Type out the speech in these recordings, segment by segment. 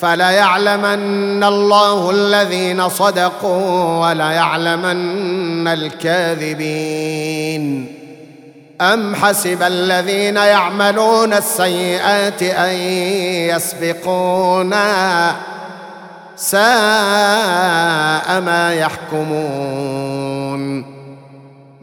فليعلمن الله الذين صدقوا وليعلمن الكاذبين. أم حسب الذين يعملون السيئات أن يسبقونا ساء ما يحكمون.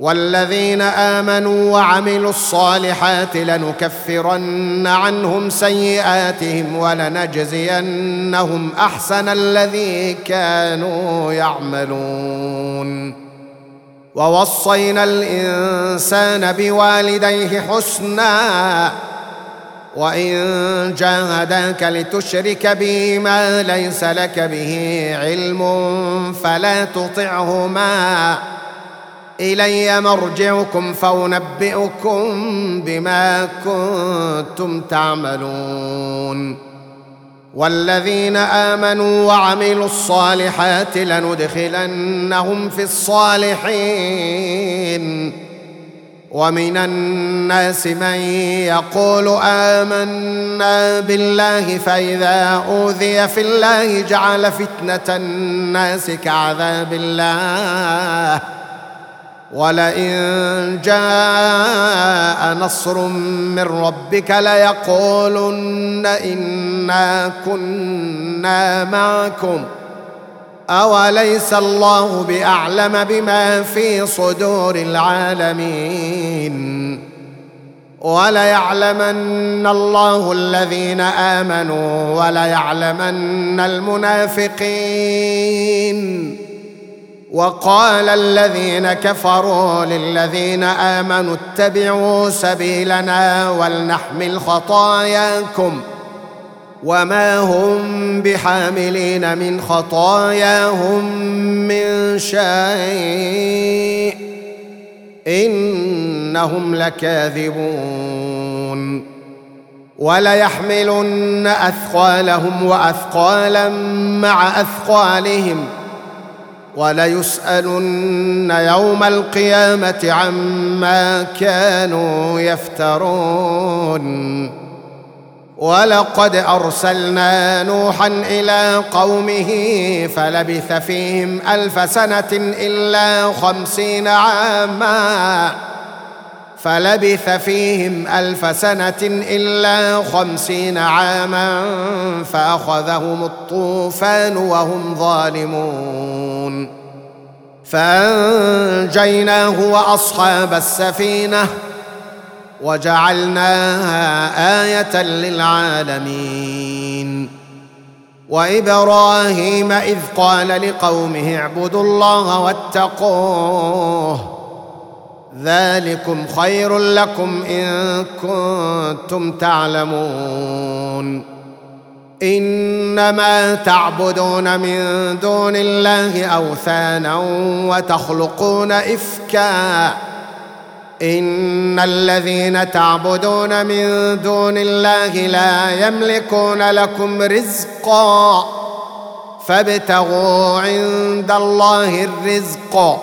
والذين آمنوا وعملوا الصالحات لنكفرن عنهم سيئاتهم ولنجزينهم أحسن الذي كانوا يعملون. ووصينا الإنسان بوالديه حسنا وإن جاهداك لتشرك بي ما ليس لك به علم فلا تطعهما. إلي مرجعكم فأنبئكم بما كنتم تعملون. والذين آمنوا وعملوا الصالحات لندخلنهم في الصالحين. ومن الناس من يقول آمنا بالله فإذا أوذي في الله جعل فتنة الناس كعذاب الله. ولئن جاء نصر من ربك ليقولن إنا كنا معكم. أوليس الله بأعلم بما في صدور العالمين؟ وليعلمن الله الذين آمنوا وليعلمن المنافقين. وقال الذين كفروا للذين آمنوا اتبعوا سبيلنا ولنحمل خطاياكم وما هم بحاملين من خطاياهم من شيء إنهم لكاذبون وليحملن أثقالهم وأثقالا مع أثقالهم وليسألن يوم القيامة عما كانوا يفترون. ولقد أرسلنا نوحا إلى قومه فلبث فيهم ألف سنة إلا خمسين عاما. فلبث فيهم ألف سنة إلا خمسين عاما فأخذهم الطوفان وهم ظالمون. فأنجيناه وأصحاب السفينة وجعلناها آية للعالمين. وإبراهيم إذ قال لقومه اعبدوا الله واتقوه ذلكم خير لكم إن كنتم تعلمون. إنما تعبدون من دون الله أوثانا وتخلقون إفكا. إن الذين تعبدون من دون الله لا يملكون لكم رزقا. فابتغوا عند الله الرزق.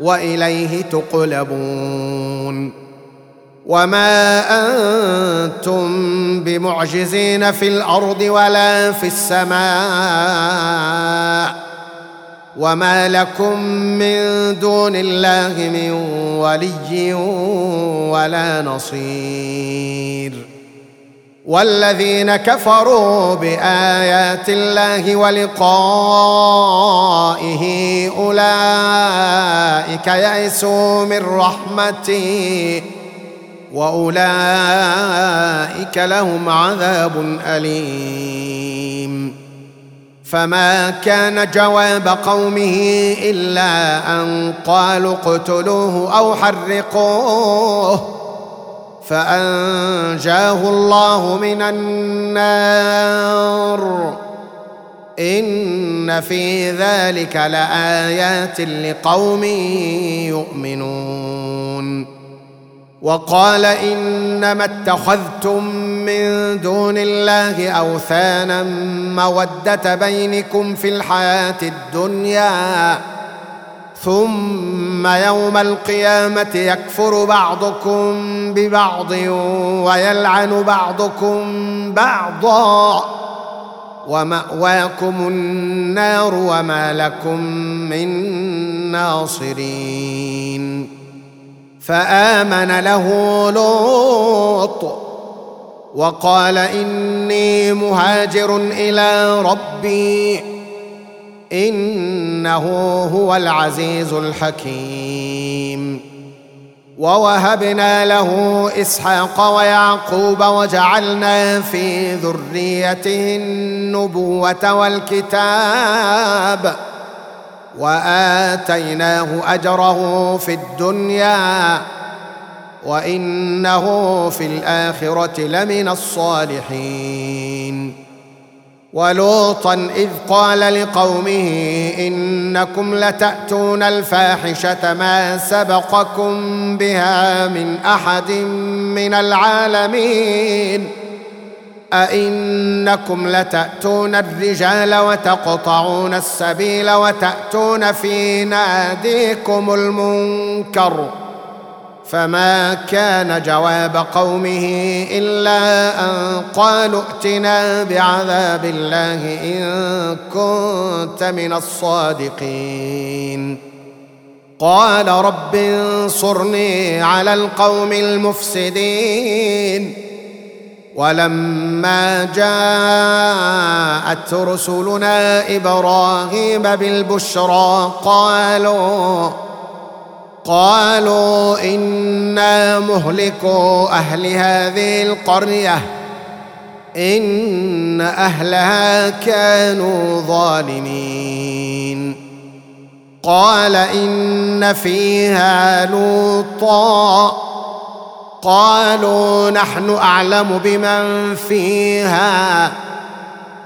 وإليه تقلبون. وما أنتم بمعجزين في الأرض ولا في السماء. وما لكم من دون الله من ولي ولا نصير. والذين كفروا بآيات الله ولقائه أولئك يئسوا من رحمتي وأولئك لهم عذاب أليم. فما كان جواب قومه إلا أن قالوا اقتلوه أو حرقوه. فأنجاه الله من النار. إن في ذلك لآيات لقوم يؤمنون. وقال إنما اتخذتم من دون الله أوثانا مودة بينكم في الحياة الدنيا. ثم يوم القيامة يكفر بعضكم ببعض ويلعن بعضكم بعضا ومأواكم النار وما لكم من ناصرين. فآمن له لوط وقال إني مهاجر إلى ربي إنه هو العزيز الحكيم. ووهبنا له إسحاق ويعقوب وجعلنا في ذريته النبوة والكتاب. وآتيناه أجره في الدنيا. وإنه في الآخرة لمن الصالحين. ولوطا إذ قال لقومه إنكم لتأتون الفاحشة ما سبقكم بها من أحد من العالمين أئنكم لتأتون الرجال وتقطعون السبيل وتأتون في ناديكم المنكر فما كان جواب قومه إلا أن قالوا ائتنا بعذاب الله إن كنت من الصادقين. قال رب انصرني على القوم المفسدين. ولما جاءت رسلنا إبراهيم بالبشرى قالوا قالوا إنا مهلكو أهل هذه القرية. إن أهلها كانوا ظالمين. قال إن فيها لوطا. قالوا نحن أعلم بمن فيها.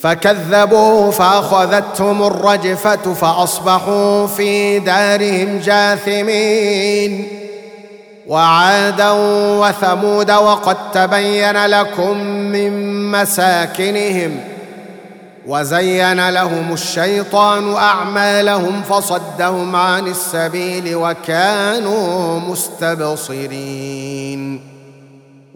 فكذبوا فأخذتهم الرجفة فأصبحوا في دارهم جاثمين. وعادا وثمود وقد تبين لكم من مساكنهم وزين لهم الشيطان أعمالهم فصدهم عن السبيل وكانوا مستبصرين.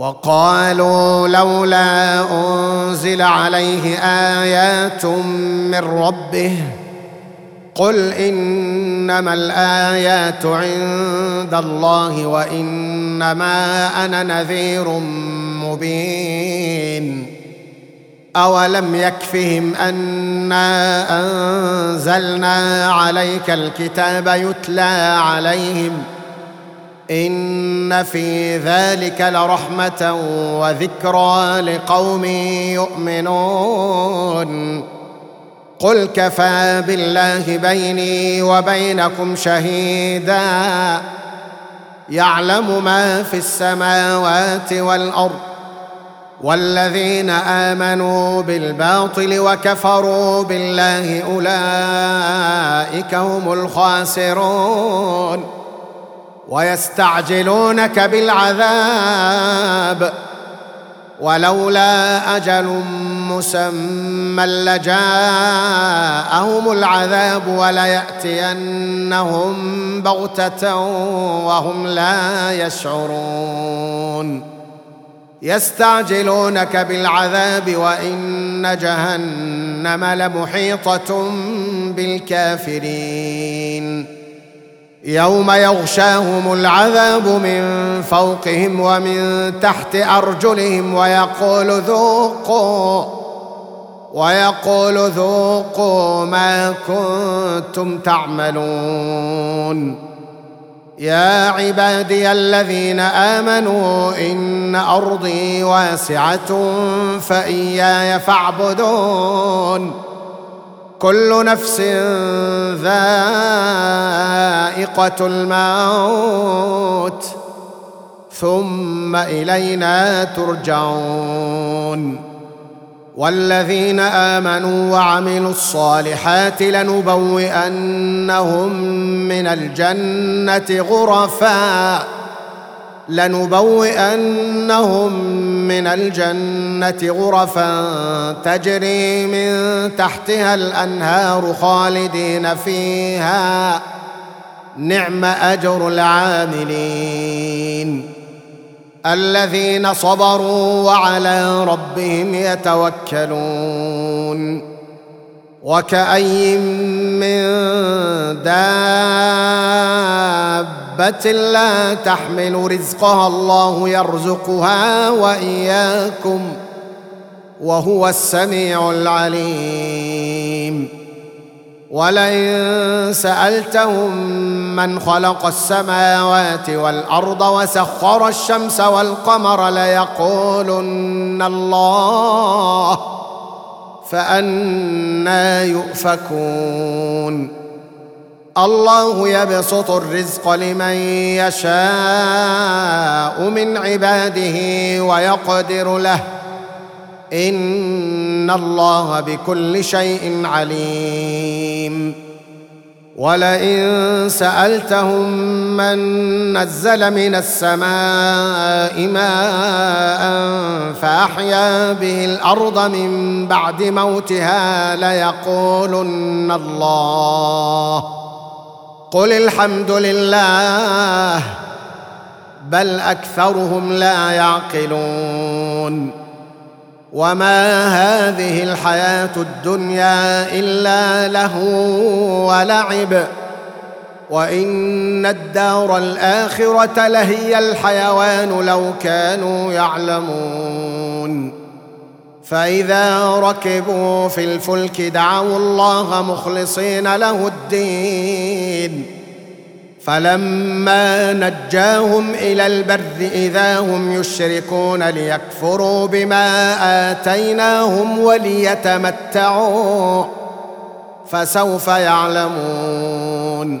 وقالوا لولا أنزل عليه آيات من ربه قل إنما الآيات عند الله وإنما أنا نذير مبين أولم يكفهم أنا أنزلنا عليك الكتاب يتلى عليهم إن في ذلك لرحمة وذكرى لقوم يؤمنون. قل كفى بالله بيني وبينكم شهيدا. يعلم ما في السماوات والأرض والذين آمنوا بالباطل وكفروا بالله أولئك هم الخاسرون. ويستعجلونك بالعذاب. ولولا أجل مسمى لجاءهم العذاب وليأتينهم بغتة وهم لا يشعرون. يستعجلونك بالعذاب وإن جهنم لمحيطة بالكافرين. يوم يغشاهم العذاب من فوقهم ومن تحت أرجلهم ويقول ذوقوا ويقول ذوقوا ما كنتم تعملون. يا عبادي الذين آمنوا إن أرضي واسعة فإياي فاعبدون. كل نفس ذائقة الموت. ثم إلينا ترجعون. والذين آمنوا وعملوا الصالحات لنبوئنهم من الجنة غرفا. لنبوئنهم من الجنة غرفا تجري من تحتها الأنهار خالدين فيها. نعم أجر العاملين. الذين صبروا وعلى ربهم يتوكلون. وكأي من دابة لا تحمل رزقها الله يرزقها وإياكم وهو السميع العليم. ولئن سألتهم من خلق السماوات والأرض وسخر الشمس والقمر ليقولن الله فأنا يؤفكون. الله يبسط الرزق لمن يشاء من عباده ويقدر له. إن الله بكل شيء عليم. ولئن سألتهم من نزل من السماء ماء فأحيا به الأرض من بعد موتها ليقولن الله. قل الحمد لله بل أكثرهم لا يعقلون. وما هذه الحياة الدنيا إلا له ولعب. وإن الدار الآخرة لهي الحيوان لو كانوا يعلمون. فإذا ركبوا في الفلك دعوا الله مخلصين له الدين. فلما نجاهم إلى البر إذا هم يشركون ليكفروا بما آتيناهم وليتمتعوا. فسوف يعلمون.